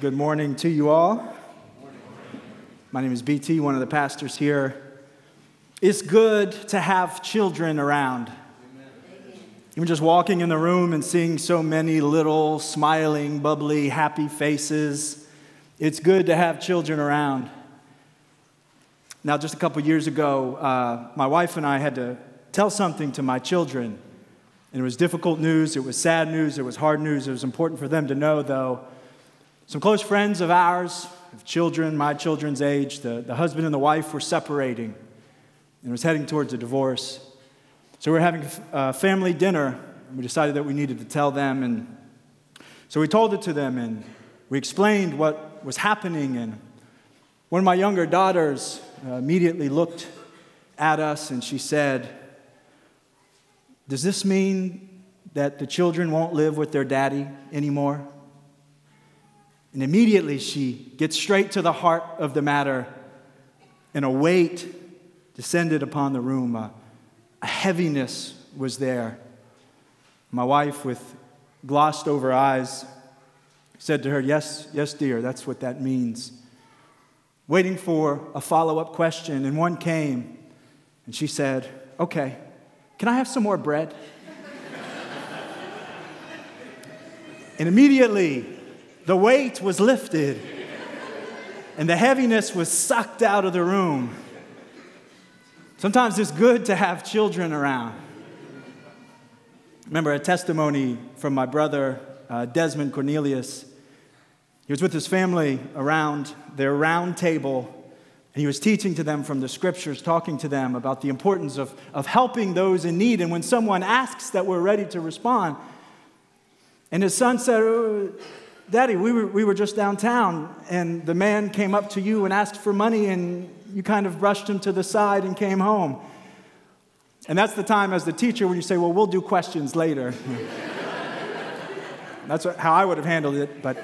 Good morning to you all. My name is BT, one of the pastors here. It's good to have children around. Even just walking in the room and seeing so many little, smiling, bubbly, happy faces, it's good to have children around. Now, just a couple years ago, uh, my wife and I had to tell something to my children. And it was difficult news, it was sad news, it was hard news. It was important for them to know, though. Some close friends of ours, of children, my children's age, the, the husband and the wife were separating and was heading towards a divorce. So we were having a family dinner. And we decided that we needed to tell them. And so we told it to them and we explained what was happening. And one of my younger daughters uh, immediately looked at us and she said, Does this mean that the children won't live with their daddy anymore? And immediately she gets straight to the heart of the matter, and a weight descended upon the room. A, a heaviness was there. My wife, with glossed over eyes, said to her, Yes, yes, dear, that's what that means. Waiting for a follow up question, and one came, and she said, Okay, can I have some more bread? and immediately, the weight was lifted and the heaviness was sucked out of the room. Sometimes it's good to have children around. Remember a testimony from my brother, uh, Desmond Cornelius. He was with his family around their round table, and he was teaching to them from the scriptures, talking to them about the importance of, of helping those in need. And when someone asks that we're ready to respond, and his son said, oh, Daddy, we were, we were just downtown, and the man came up to you and asked for money, and you kind of brushed him to the side and came home. And that's the time as the teacher when you say, Well, we'll do questions later. that's how I would have handled it. But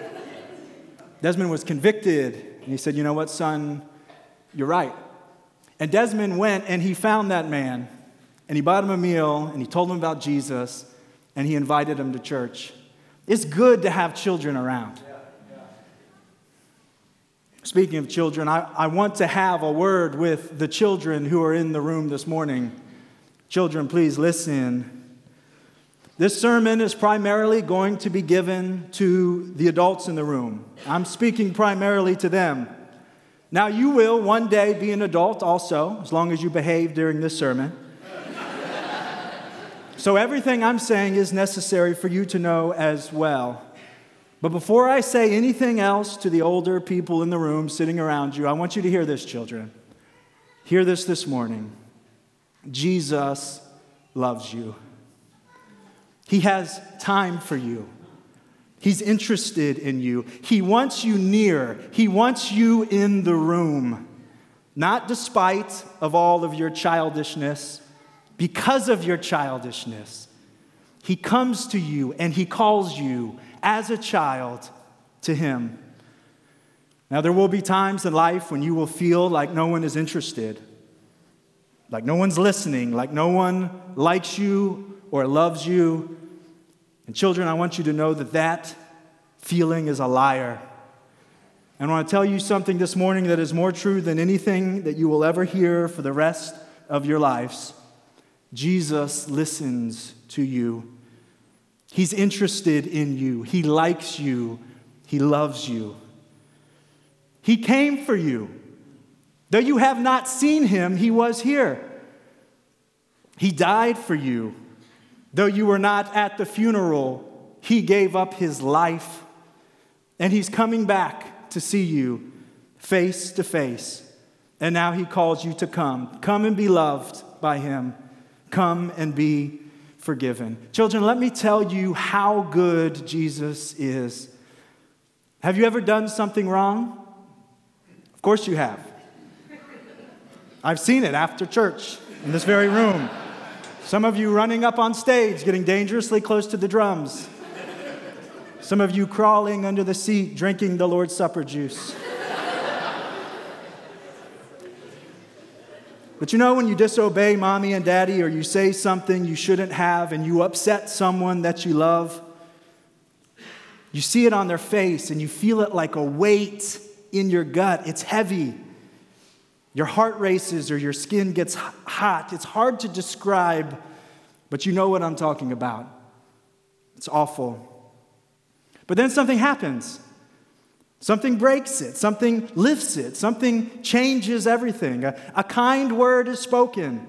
Desmond was convicted, and he said, You know what, son? You're right. And Desmond went and he found that man, and he bought him a meal, and he told him about Jesus, and he invited him to church. It's good to have children around. Speaking of children, I, I want to have a word with the children who are in the room this morning. Children, please listen. This sermon is primarily going to be given to the adults in the room. I'm speaking primarily to them. Now, you will one day be an adult also, as long as you behave during this sermon. So, everything I'm saying is necessary for you to know as well. But before I say anything else to the older people in the room sitting around you, I want you to hear this, children. Hear this this morning. Jesus loves you, He has time for you. He's interested in you. He wants you near. He wants you in the room. Not despite of all of your childishness, because of your childishness. He comes to you and he calls you as a child to him. Now, there will be times in life when you will feel like no one is interested, like no one's listening, like no one likes you or loves you. And, children, I want you to know that that feeling is a liar. And I want to tell you something this morning that is more true than anything that you will ever hear for the rest of your lives. Jesus listens to you. He's interested in you. He likes you. He loves you. He came for you. Though you have not seen him, he was here. He died for you. Though you were not at the funeral, he gave up his life. And he's coming back to see you face to face. And now he calls you to come. Come and be loved by him. Come and be forgiven. Children, let me tell you how good Jesus is. Have you ever done something wrong? Of course you have. I've seen it after church in this very room. Some of you running up on stage, getting dangerously close to the drums. Some of you crawling under the seat, drinking the Lord's Supper juice. But you know, when you disobey mommy and daddy or you say something you shouldn't have and you upset someone that you love, You see it on their face and you feel it like a weight in your gut. It's heavy. Your heart races or your skin gets hot. It's hard to describe, but you know what I'm talking about. It's awful. But then something happens. Something breaks it, something lifts it, something changes everything. A, a, kind word is spoken,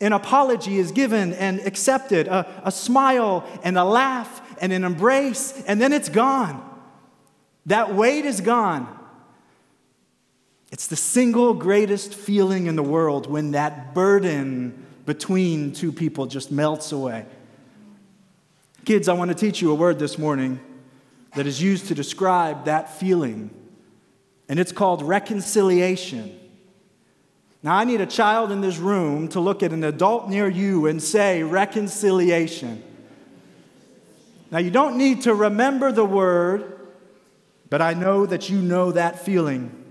an apology is given and accepted, a, a smile and a laugh and an embrace, and then it's gone. That weight is gone. It's the single greatest feeling in the world when that burden between two people just melts away. Kids, I want to teach you a word this morning that is used to describe that feeling, and it's called reconciliation. Now, I need a child in this room to look at an adult near you and say, reconciliation. Now, you don't need to remember the word, but I know that you know that feeling.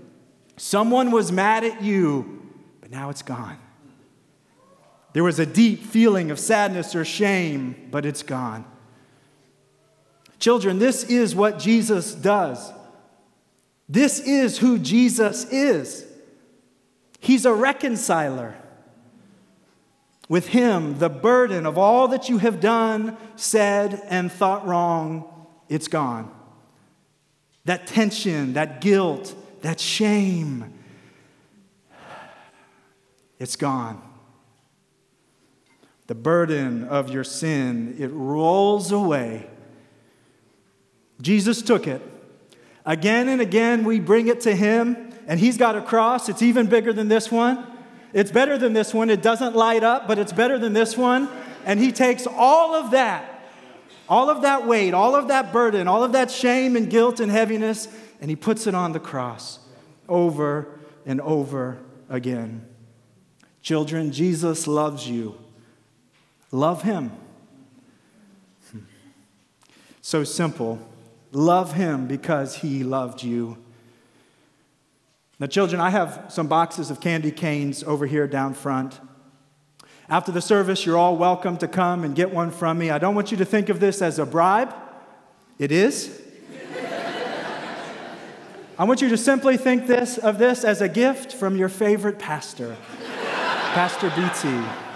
Someone was mad at you, but now it's gone. There was a deep feeling of sadness or shame, but it's gone. Children, this is what Jesus does. This is who Jesus is. He's a reconciler. With him, the burden of all that you have done, said, and thought wrong, it's gone. That tension, that guilt, that shame, it's gone. The burden of your sin, it rolls away Jesus took it. Again and again, we bring it to him, and he's got a cross. It's even bigger than this one. It's better than this one. It doesn't light up, but it's better than this one. And he takes all of that, all of that weight, all of that burden, all of that shame and guilt and heaviness, and he puts it on the cross over and over again. Children, Jesus loves you. Love him. So simple Love him because he loved you. Now, children, I have some boxes of candy canes over here down front. After the service, you're all welcome to come and get one from me. I don't want you to think of this as a bribe. It is. I want you to simply think this of this as a gift from your favorite pastor, Pastor BT.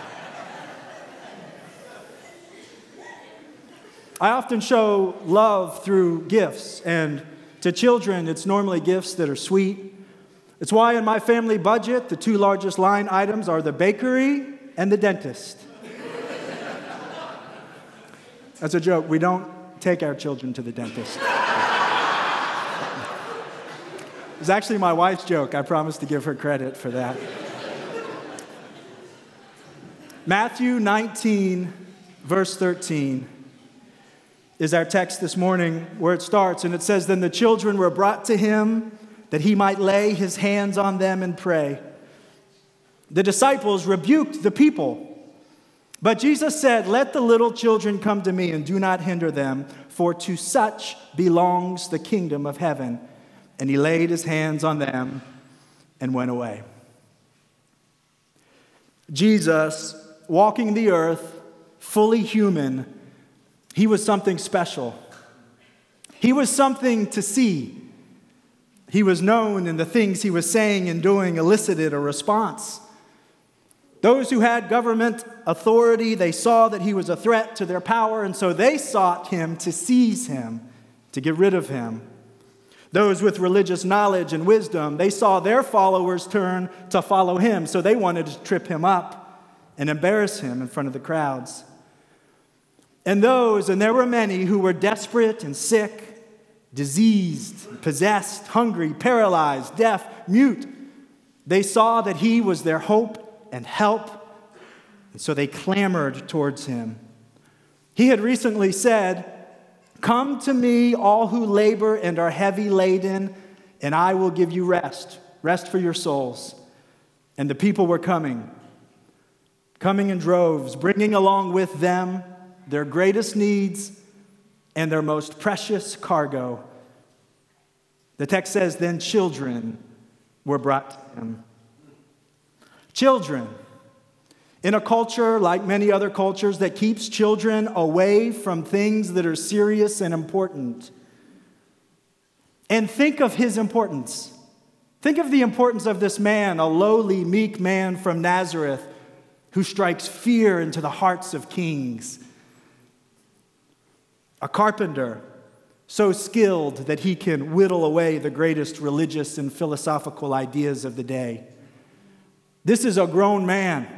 I often show love through gifts, and to children, it's normally gifts that are sweet. It's why in my family budget, the two largest line items are the bakery and the dentist. That's a joke. We don't take our children to the dentist. It's actually my wife's joke. I promise to give her credit for that. Matthew 19, verse 13 is our text this morning where it starts. And it says, Then the children were brought to him that he might lay his hands on them and pray. The disciples rebuked the people. But Jesus said, Let the little children come to me and do not hinder them, for to such belongs the kingdom of heaven. And he laid his hands on them and went away. Jesus, walking the earth, fully human, he was something special. He was something to see. He was known, and the things he was saying and doing elicited a response. Those who had government authority, they saw that he was a threat to their power, and so they sought him to seize him, to get rid of him. Those with religious knowledge and wisdom, they saw their followers turn to follow him, so they wanted to trip him up and embarrass him in front of the crowds. And those, and there were many, who were desperate and sick, diseased, possessed, hungry, paralyzed, deaf, mute, they saw that he was their hope and help, and so they clamored towards him. He had recently said, Come to me, all who labor and are heavy laden, and I will give you rest, rest for your souls. And the people were coming, coming in droves, bringing along with them their greatest needs, and their most precious cargo. The text says, Then children were brought to him. Children. In a culture like many other cultures that keeps children away from things that are serious and important, and think of his importance. Think of the importance of this man, a lowly, meek man from Nazareth who strikes fear into the hearts of kings. A carpenter so skilled that he can whittle away the greatest religious and philosophical ideas of the day. This is a grown man,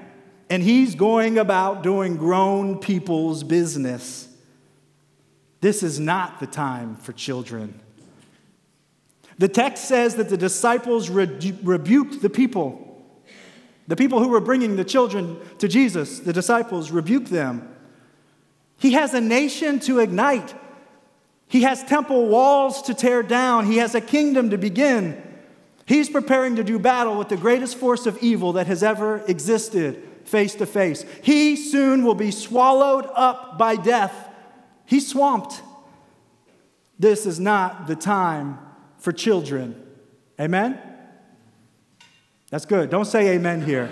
and he's going about doing grown people's business. This is not the time for children. The text says that the disciples re- rebuked the people. The people who were bringing the children to Jesus, the disciples rebuked them. He has a nation to ignite. He has temple walls to tear down. He has a kingdom to begin. He's preparing to do battle with the greatest force of evil that has ever existed face to face. He soon will be swallowed up by death. He's swamped. This is not the time for children. Amen? That's good. Don't say amen here.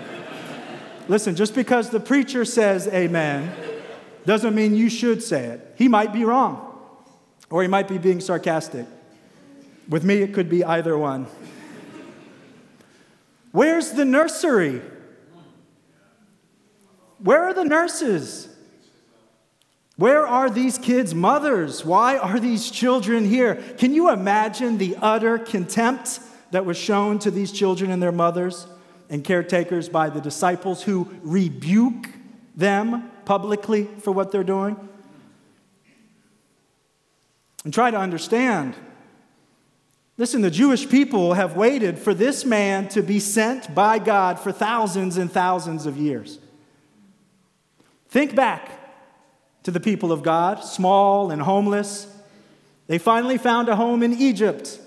Listen, just because the preacher says amen doesn't mean you should say it. He might be wrong, or he might be being sarcastic. With me, it could be either one. Where's the nursery? Where are the nurses? Where are these kids' mothers? Why are these children here? Can you imagine the utter contempt that was shown to these children and their mothers and caretakers by the disciples who rebuke them publicly for what they're doing? And try to understand Listen, the Jewish people have waited for this man to be sent by God for thousands and thousands of years. Think back to the people of God, small and homeless. They finally found a home in Egypt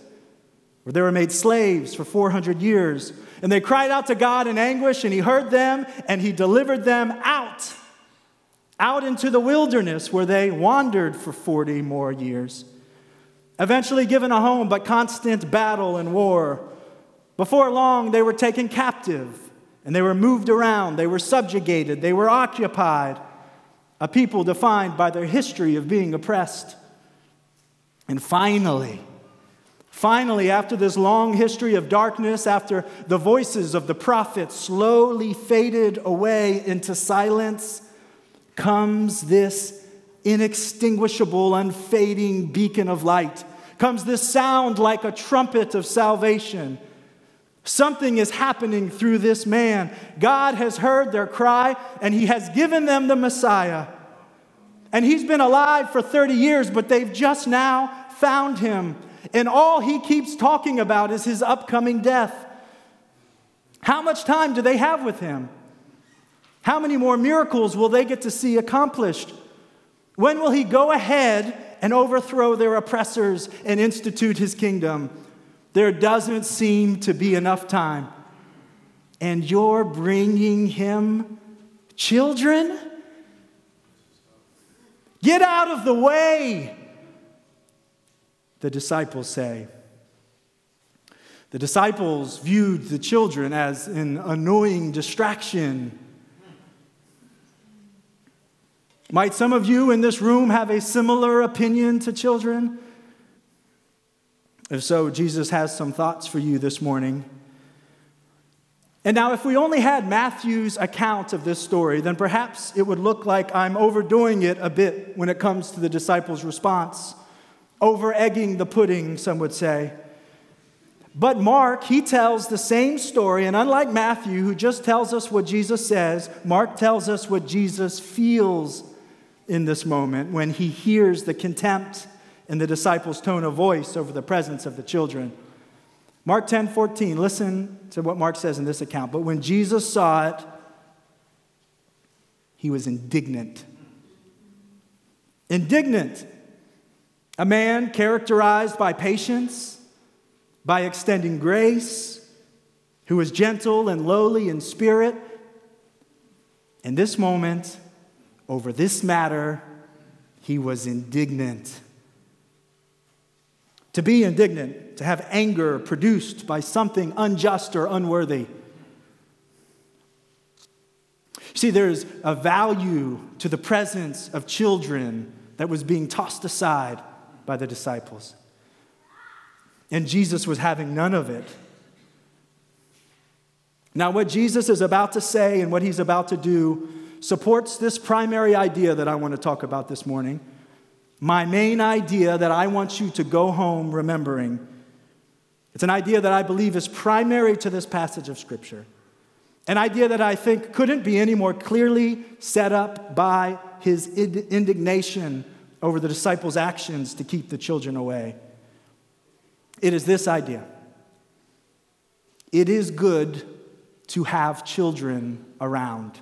where they were made slaves for 400 years. And they cried out to God in anguish, and He heard them and He delivered them out, out into the wilderness where they wandered for 40 more years eventually given a home, but constant battle and war. Before long, they were taken captive and they were moved around, they were subjugated, they were occupied, a people defined by their history of being oppressed. And finally, finally, after this long history of darkness, after the voices of the prophets slowly faded away into silence, comes this inextinguishable, unfading beacon of light comes this sound like a trumpet of salvation. Something is happening through this man. God has heard their cry and he has given them the Messiah. And he's been alive for 30 years, but they've just now found him. And all he keeps talking about is his upcoming death. How much time do they have with him? How many more miracles will they get to see accomplished? When will he go ahead and overthrow their oppressors and institute his kingdom? There doesn't seem to be enough time. And you're bringing him children? Get out of the way, the disciples say. The disciples viewed the children as an annoying distraction might some of you in this room have a similar opinion to children? If so, Jesus has some thoughts for you this morning. And now, if we only had Matthew's account of this story, then perhaps it would look like I'm overdoing it a bit when it comes to the disciples' response. Over egging the pudding, some would say. But Mark, he tells the same story, and unlike Matthew, who just tells us what Jesus says, Mark tells us what Jesus feels in this moment when he hears the contempt in the disciples' tone of voice over the presence of the children. Mark 10 14, listen to what Mark says in this account. But when Jesus saw it, he was indignant. Indignant. A man characterized by patience, by extending grace, who was gentle and lowly in spirit. In this moment, over this matter, he was indignant. To be indignant, to have anger produced by something unjust or unworthy. See, there's a value to the presence of children that was being tossed aside by the disciples. And Jesus was having none of it. Now, what Jesus is about to say and what he's about to do supports this primary idea that I want to talk about this morning. My main idea that I want you to go home remembering. It's an idea that I believe is primary to this passage of Scripture. An idea that I think couldn't be any more clearly set up by his indignation over the disciples' actions to keep the children away. It is this idea it is good to have children around.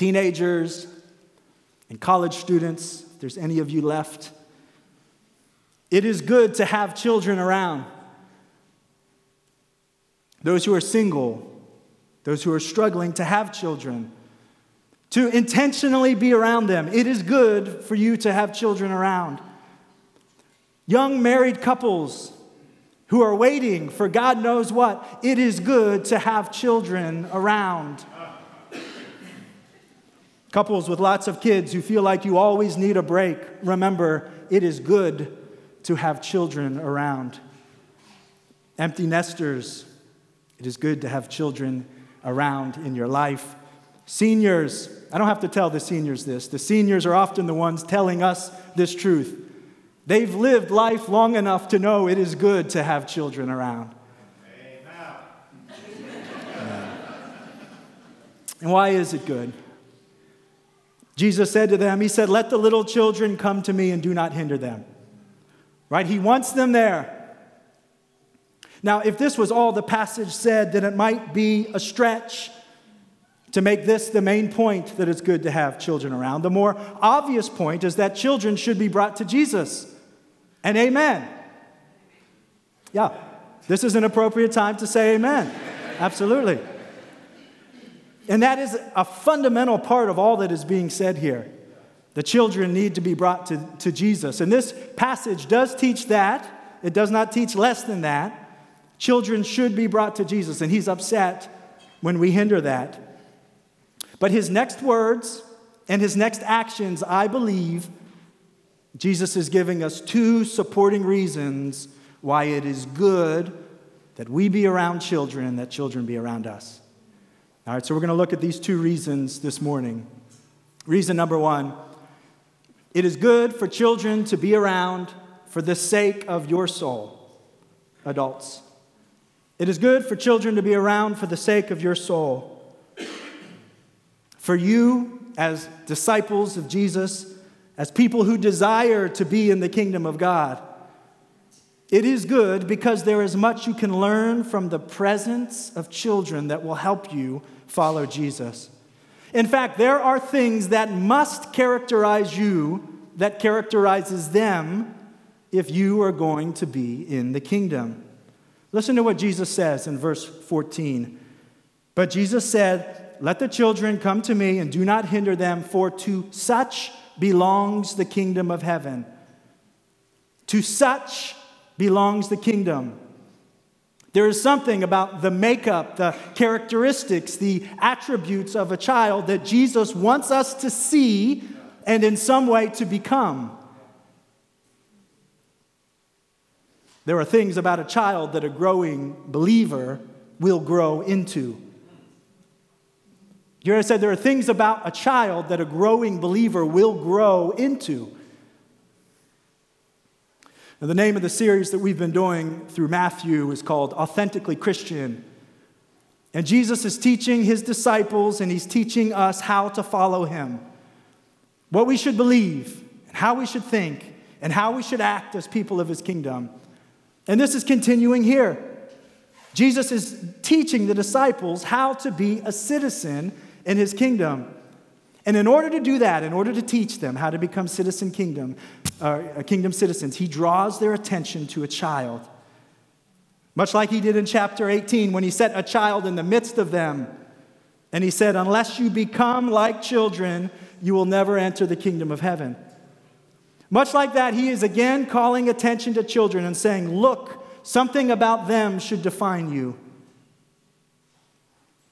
Teenagers and college students, if there's any of you left, it is good to have children around. Those who are single, those who are struggling to have children, to intentionally be around them. It is good for you to have children around. Young married couples who are waiting for God knows what, it is good to have children around. Couples with lots of kids who feel like you always need a break, remember, it is good to have children around. Empty nesters, it is good to have children around in your life. Seniors, I don't have to tell the seniors this. The seniors are often the ones telling us this truth. They've lived life long enough to know it is good to have children around. Amen. And why is it good? Jesus said to them, He said, Let the little children come to me and do not hinder them. Right? He wants them there. Now, if this was all the passage said, then it might be a stretch to make this the main point that it's good to have children around. The more obvious point is that children should be brought to Jesus. And amen. Yeah, this is an appropriate time to say amen. Absolutely. And that is a fundamental part of all that is being said here. The children need to be brought to, to Jesus. And this passage does teach that. It does not teach less than that. Children should be brought to Jesus, and he's upset when we hinder that. But his next words and his next actions, I believe, Jesus is giving us two supporting reasons why it is good that we be around children and that children be around us. All right, so we're going to look at these two reasons this morning. Reason number one it is good for children to be around for the sake of your soul, adults. It is good for children to be around for the sake of your soul. For you, as disciples of Jesus, as people who desire to be in the kingdom of God, it is good because there is much you can learn from the presence of children that will help you follow Jesus. In fact, there are things that must characterize you that characterizes them if you are going to be in the kingdom. Listen to what Jesus says in verse 14. But Jesus said, let the children come to me and do not hinder them, for to such belongs the kingdom of heaven. To such belongs the kingdom. There is something about the makeup, the characteristics, the attributes of a child that Jesus wants us to see and in some way to become. There are things about a child that a growing believer will grow into. You said there are things about a child that a growing believer will grow into. Now, the name of the series that we've been doing through Matthew is called Authentically Christian. And Jesus is teaching his disciples and he's teaching us how to follow him, what we should believe, and how we should think, and how we should act as people of his kingdom. And this is continuing here. Jesus is teaching the disciples how to be a citizen in his kingdom. And in order to do that, in order to teach them how to become citizen kingdom, uh, kingdom citizens, he draws their attention to a child. Much like he did in chapter 18 when he set a child in the midst of them. And he said, Unless you become like children, you will never enter the kingdom of heaven. Much like that, he is again calling attention to children and saying, Look, something about them should define you.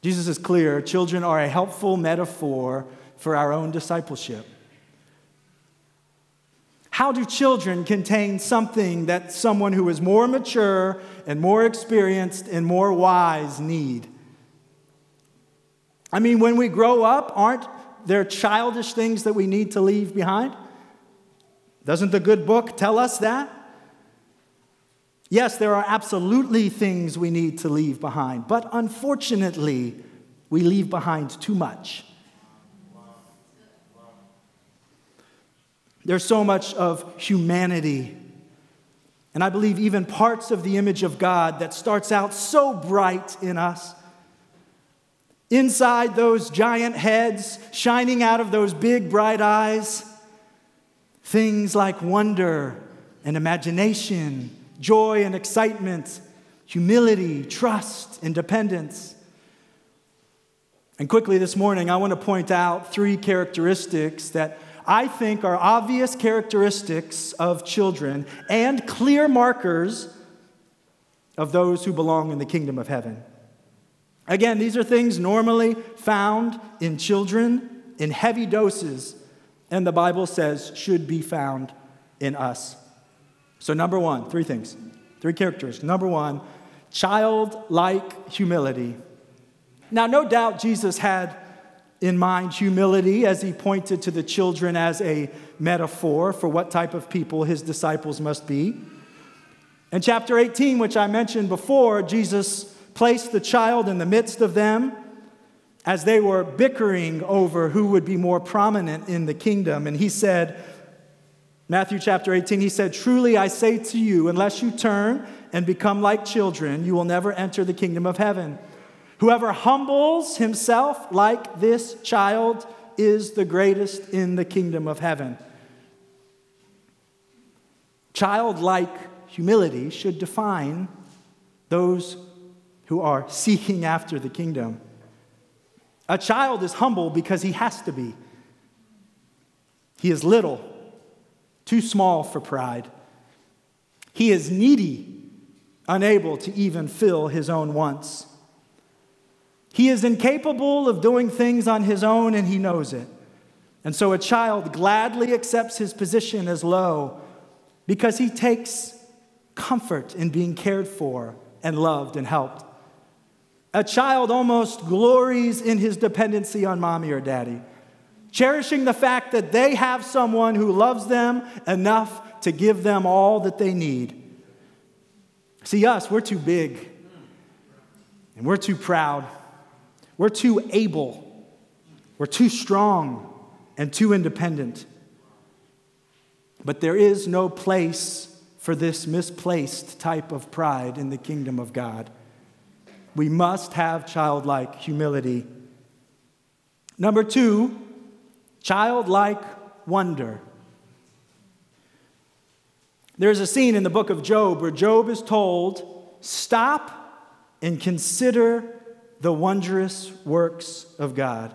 Jesus is clear children are a helpful metaphor for our own discipleship. How do children contain something that someone who is more mature and more experienced and more wise need? I mean, when we grow up, aren't there childish things that we need to leave behind? Doesn't the good book tell us that? Yes, there are absolutely things we need to leave behind, but unfortunately, we leave behind too much. There's so much of humanity, and I believe even parts of the image of God that starts out so bright in us. Inside those giant heads, shining out of those big bright eyes, things like wonder and imagination joy and excitement, humility, trust, and dependence. And quickly this morning, I want to point out three characteristics that I think are obvious characteristics of children and clear markers of those who belong in the kingdom of heaven. Again, these are things normally found in children in heavy doses, and the Bible says should be found in us. So, number one, three things, three characters. Number one, childlike humility. Now, no doubt Jesus had in mind humility as he pointed to the children as a metaphor for what type of people his disciples must be. In chapter 18, which I mentioned before, Jesus placed the child in the midst of them as they were bickering over who would be more prominent in the kingdom. And he said, Matthew chapter 18, he said, Truly I say to you, unless you turn and become like children, you will never enter the kingdom of heaven. Whoever humbles himself like this child is the greatest in the kingdom of heaven. Childlike humility should define those who are seeking after the kingdom. A child is humble because he has to be. He is little too small for pride. He is needy, unable to even fill his own wants. He is incapable of doing things on his own, and he knows it. And so a child gladly accepts his position as low because he takes comfort in being cared for and loved and helped. A child almost glories in his dependency on mommy or daddy cherishing the fact that they have someone who loves them enough to give them all that they need. See, us, we're too big, and we're too proud, we're too able, we're too strong, and too independent. But there is no place for this misplaced type of pride in the kingdom of God. We must have childlike humility. Number two, childlike wonder. There's a scene in the book of Job where Job is told, Stop and consider the wondrous works of God.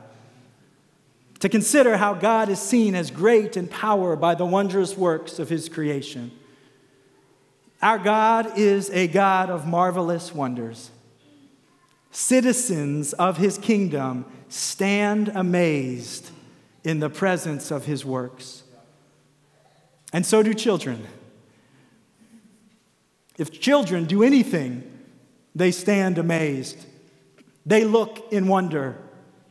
To consider how God is seen as great in power by the wondrous works of his creation. Our God is a God of marvelous wonders. Citizens of his kingdom stand amazed in the presence of his works. And so do children. If children do anything, they stand amazed. They look in wonder.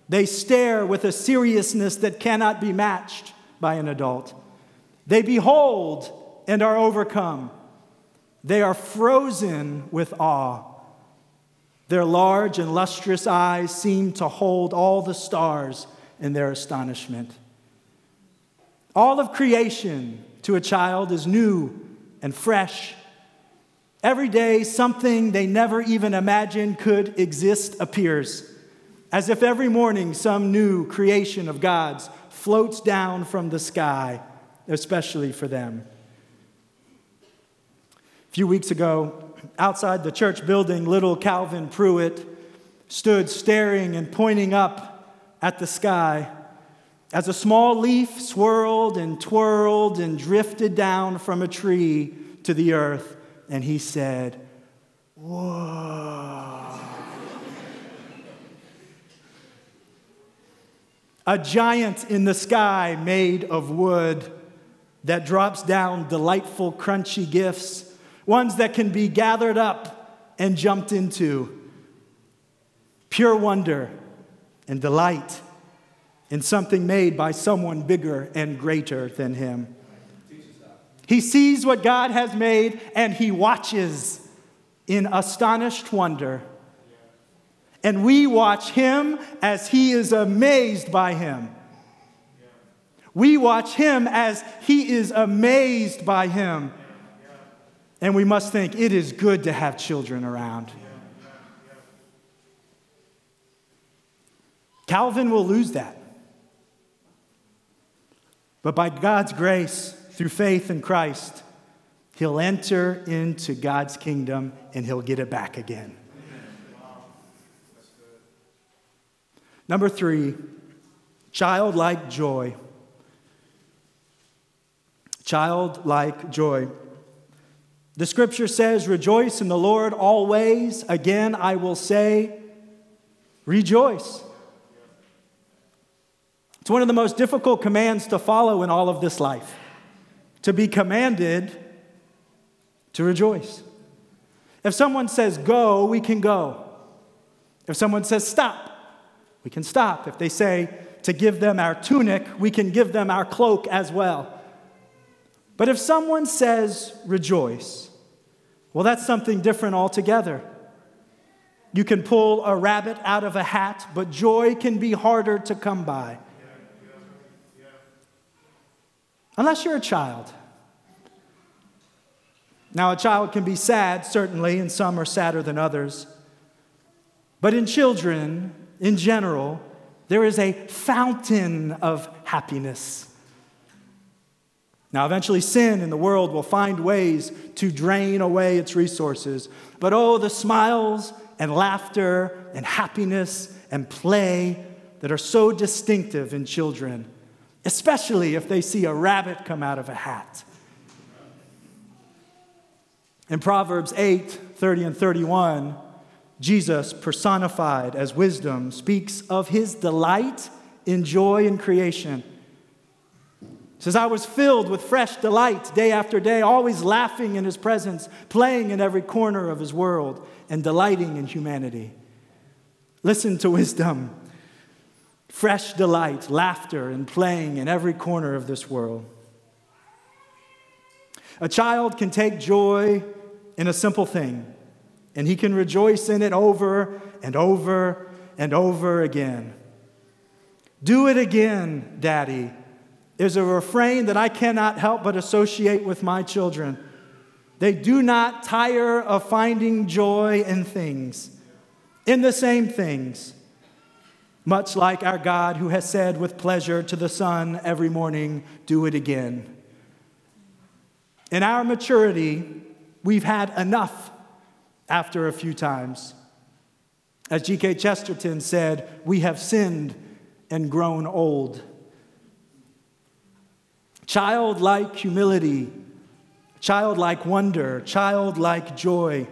They stare with a seriousness that cannot be matched by an adult. They behold and are overcome. They are frozen with awe. Their large and lustrous eyes seem to hold all the stars in their astonishment. All of creation to a child is new and fresh. Every day, something they never even imagined could exist appears, as if every morning some new creation of God's floats down from the sky, especially for them. A few weeks ago, outside the church building, little Calvin Pruitt stood staring and pointing up at the sky as a small leaf swirled and twirled and drifted down from a tree to the earth. And he said, Whoa. a giant in the sky made of wood. that drops down delightful, crunchy gifts, ones that can be gathered up and jumped into. Pure wonder and delight in something made by someone bigger and greater than him. He sees what God has made and he watches in astonished wonder. And we watch him as he is amazed by him. We watch him as he is amazed by him. And we must think it is good to have children around. Calvin will lose that. But by God's grace, through faith in Christ, he'll enter into God's kingdom and he'll get it back again. Number three, childlike joy. Childlike joy. The scripture says, Rejoice in the Lord always. Again, I will say, Rejoice. It's one of the most difficult commands to follow in all of this life to be commanded to rejoice. If someone says go, we can go. If someone says stop, we can stop. If they say to give them our tunic, we can give them our cloak as well. But if someone says rejoice, well, that's something different altogether. You can pull a rabbit out of a hat, but joy can be harder to come by. Unless you're a child. Now, a child can be sad, certainly, and some are sadder than others. But in children, in general, there is a fountain of happiness. Now, eventually, sin in the world will find ways to drain away its resources. But oh, the smiles and laughter and happiness and play that are so distinctive in children especially if they see a rabbit come out of a hat. In Proverbs 8 30 and 31, Jesus, personified as wisdom, speaks of his delight in joy in creation. Says, I was filled with fresh delight day after day, always laughing in his presence, playing in every corner of his world, and delighting in humanity. Listen to wisdom fresh delight, laughter, and playing in every corner of this world. A child can take joy in a simple thing, and he can rejoice in it over and over and over again. Do it again, Daddy, is a refrain that I cannot help but associate with my children. They do not tire of finding joy in things, in the same things much like our God who has said with pleasure to the sun every morning, Do it again. In our maturity, we've had enough after a few times. As G.K. Chesterton said, we have sinned and grown old. Childlike humility, childlike wonder, childlike joy.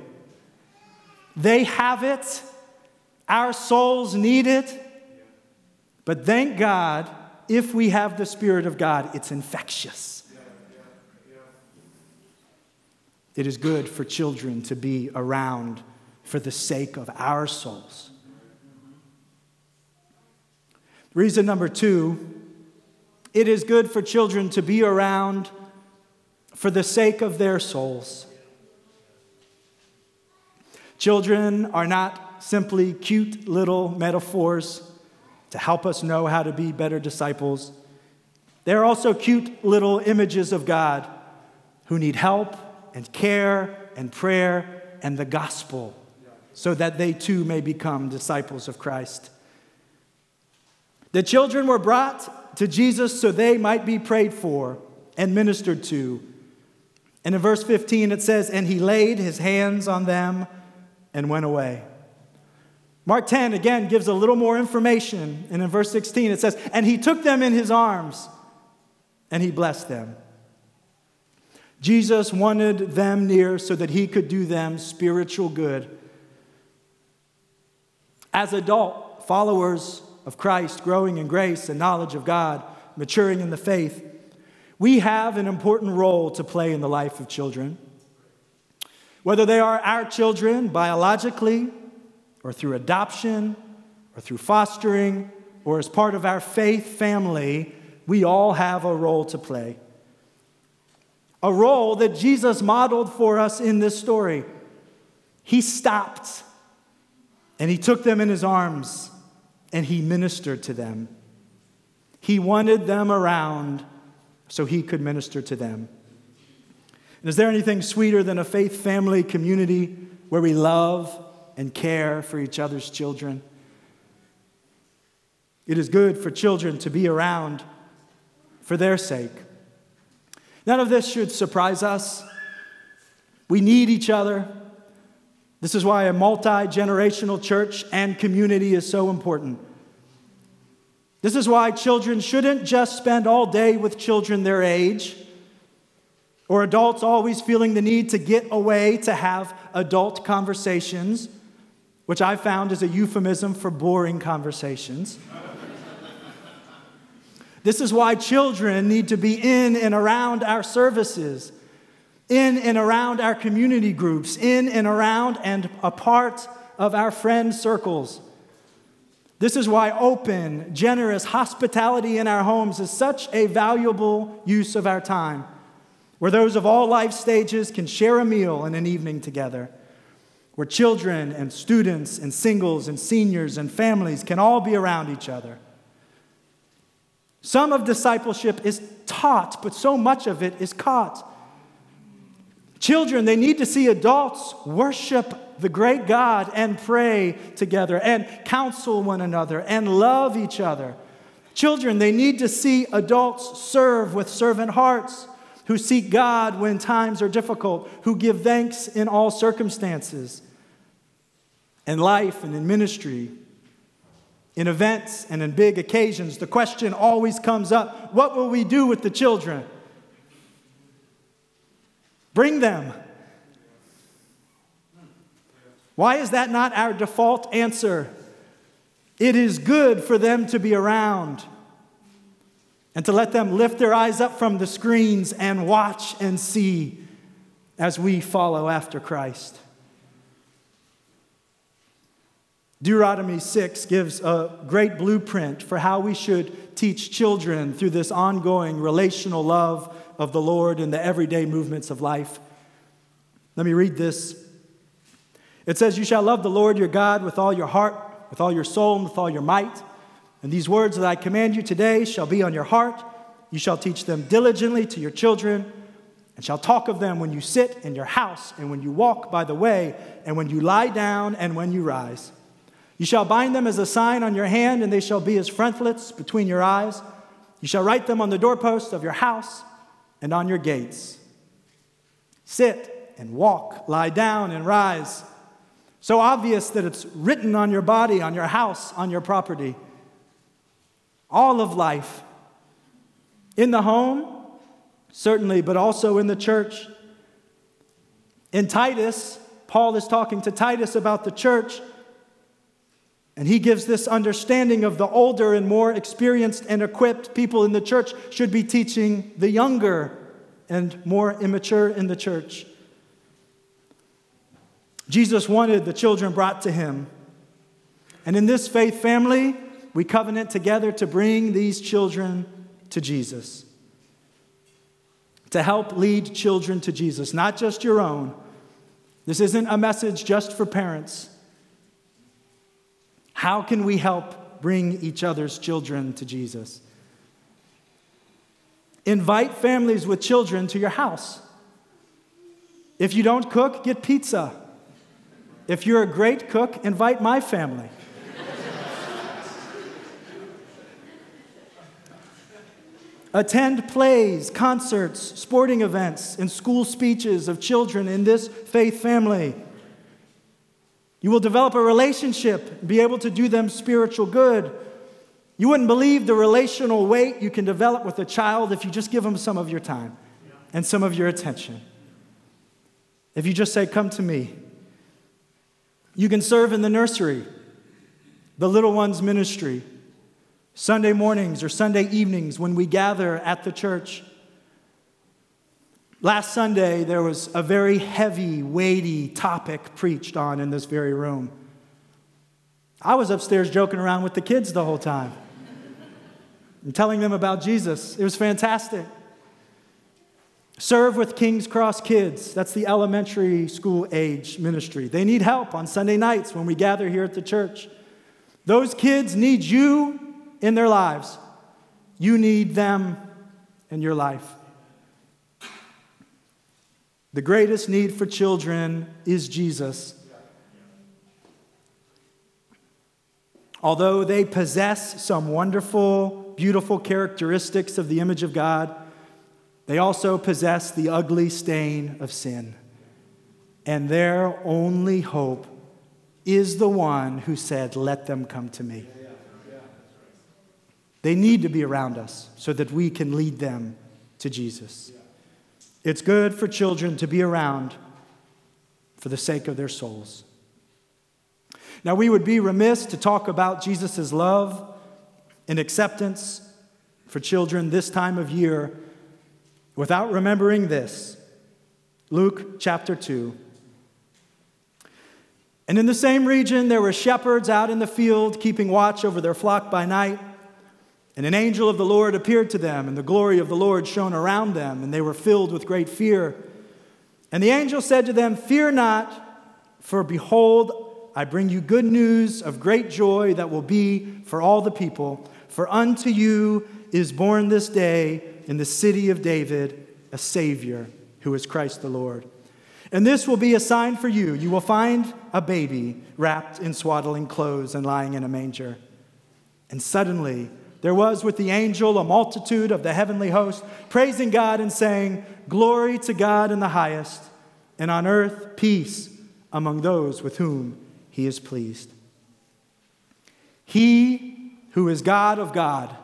They have it, our souls need it, but thank God, if we have the Spirit of God, it's infectious. It is good for children to be around for the sake of our souls. Reason number two it is good for children to be around for the sake of their souls. Children are not simply cute little metaphors to help us know how to be better disciples. They're also cute little images of God who need help and care and prayer and the gospel so that they too may become disciples of Christ. The children were brought to Jesus so they might be prayed for and ministered to. And in verse 15 it says, And he laid his hands on them and went away. Mark 10 again gives a little more information. And in verse 16 it says, And he took them in his arms and he blessed them. Jesus wanted them near so that he could do them spiritual good. As adult followers of Christ, growing in grace and knowledge of God, maturing in the faith, We have an important role to play in the life of children. Whether they are our children biologically, or through adoption, or through fostering, or as part of our faith family, we all have a role to play. A role that Jesus modeled for us in this story. He stopped and he took them in his arms and he ministered to them. He wanted them around so he could minister to them. And is there anything sweeter than a faith family community where we love and care for each other's children? It is good for children to be around for their sake. None of this should surprise us. We need each other. This is why a multi generational church and community is so important. This is why children shouldn't just spend all day with children their age, or adults always feeling the need to get away to have adult conversations, which I found is a euphemism for boring conversations. this is why children need to be in and around our services, in and around our community groups, in and around and a part of our friend circles. This is why open, generous hospitality in our homes is such a valuable use of our time, where those of all life stages can share a meal and an evening together, where children and students and singles and seniors and families can all be around each other. Some of discipleship is taught, but so much of it is caught. Children, they need to see adults worship the great God and pray together and counsel one another and love each other. Children, they need to see adults serve with servant hearts, who seek God when times are difficult, who give thanks in all circumstances. In life and in ministry, in events and in big occasions, the question always comes up what will we do with the children? Bring them. Why is that not our default answer? It is good for them to be around and to let them lift their eyes up from the screens and watch and see as we follow after Christ. Deuteronomy 6 gives a great blueprint for how we should teach children through this ongoing relational love of the Lord in the everyday movements of life. Let me read this it says, You shall love the Lord your God with all your heart, with all your soul, and with all your might. And these words that I command you today shall be on your heart. You shall teach them diligently to your children, and shall talk of them when you sit in your house, and when you walk by the way, and when you lie down, and when you rise. You shall bind them as a sign on your hand, and they shall be as frontlets between your eyes. You shall write them on the doorposts of your house and on your gates. Sit and walk, lie down and rise. So obvious that it's written on your body, on your house, on your property. All of life. In the home, certainly, but also in the church. In Titus, Paul is talking to Titus about the church, and he gives this understanding of the older and more experienced and equipped people in the church should be teaching the younger and more immature in the church. Jesus wanted the children brought to him. And in this faith family, we covenant together to bring these children to Jesus. To help lead children to Jesus, not just your own. This isn't a message just for parents. How can we help bring each other's children to Jesus? Invite families with children to your house. If you don't cook, get pizza. If you're a great cook, invite my family. Attend plays, concerts, sporting events, and school speeches of children in this faith family. You will develop a relationship, be able to do them spiritual good. You wouldn't believe the relational weight you can develop with a child if you just give them some of your time and some of your attention. If you just say, Come to me, you can serve in the nursery, the little ones' ministry, Sunday mornings or Sunday evenings when we gather at the church. Last Sunday, there was a very heavy, weighty topic preached on in this very room. I was upstairs joking around with the kids the whole time and telling them about Jesus. It was fantastic. Serve with King's Cross Kids. That's the elementary school age ministry. They need help on Sunday nights when we gather here at the church. Those kids need you in their lives. You need them in your life. The greatest need for children is Jesus. Although they possess some wonderful, beautiful characteristics of the image of God, they also possess the ugly stain of sin. And their only hope is the one who said, Let them come to me. They need to be around us so that we can lead them to Jesus. It's good for children to be around for the sake of their souls. Now, we would be remiss to talk about Jesus' love and acceptance for children this time of year without remembering this Luke chapter 2. And in the same region, there were shepherds out in the field keeping watch over their flock by night. And an angel of the Lord appeared to them, and the glory of the Lord shone around them, and they were filled with great fear. And the angel said to them, Fear not, for behold, I bring you good news of great joy that will be for all the people. For unto you is born this day in the city of David a Savior, who is Christ the Lord. And this will be a sign for you. You will find a baby wrapped in swaddling clothes and lying in a manger. And suddenly, there was with the angel a multitude of the heavenly host, praising God and saying, Glory to God in the highest, and on earth peace among those with whom he is pleased. He who is God of God,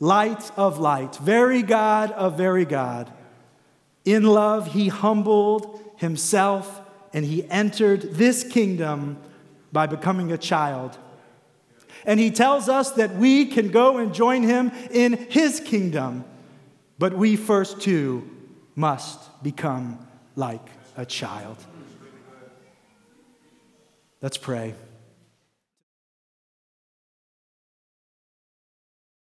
light of light, very God of very God, in love he humbled himself and he entered this kingdom by becoming a child. And he tells us that we can go and join him in his kingdom, but we first too must become like a child. Let's pray.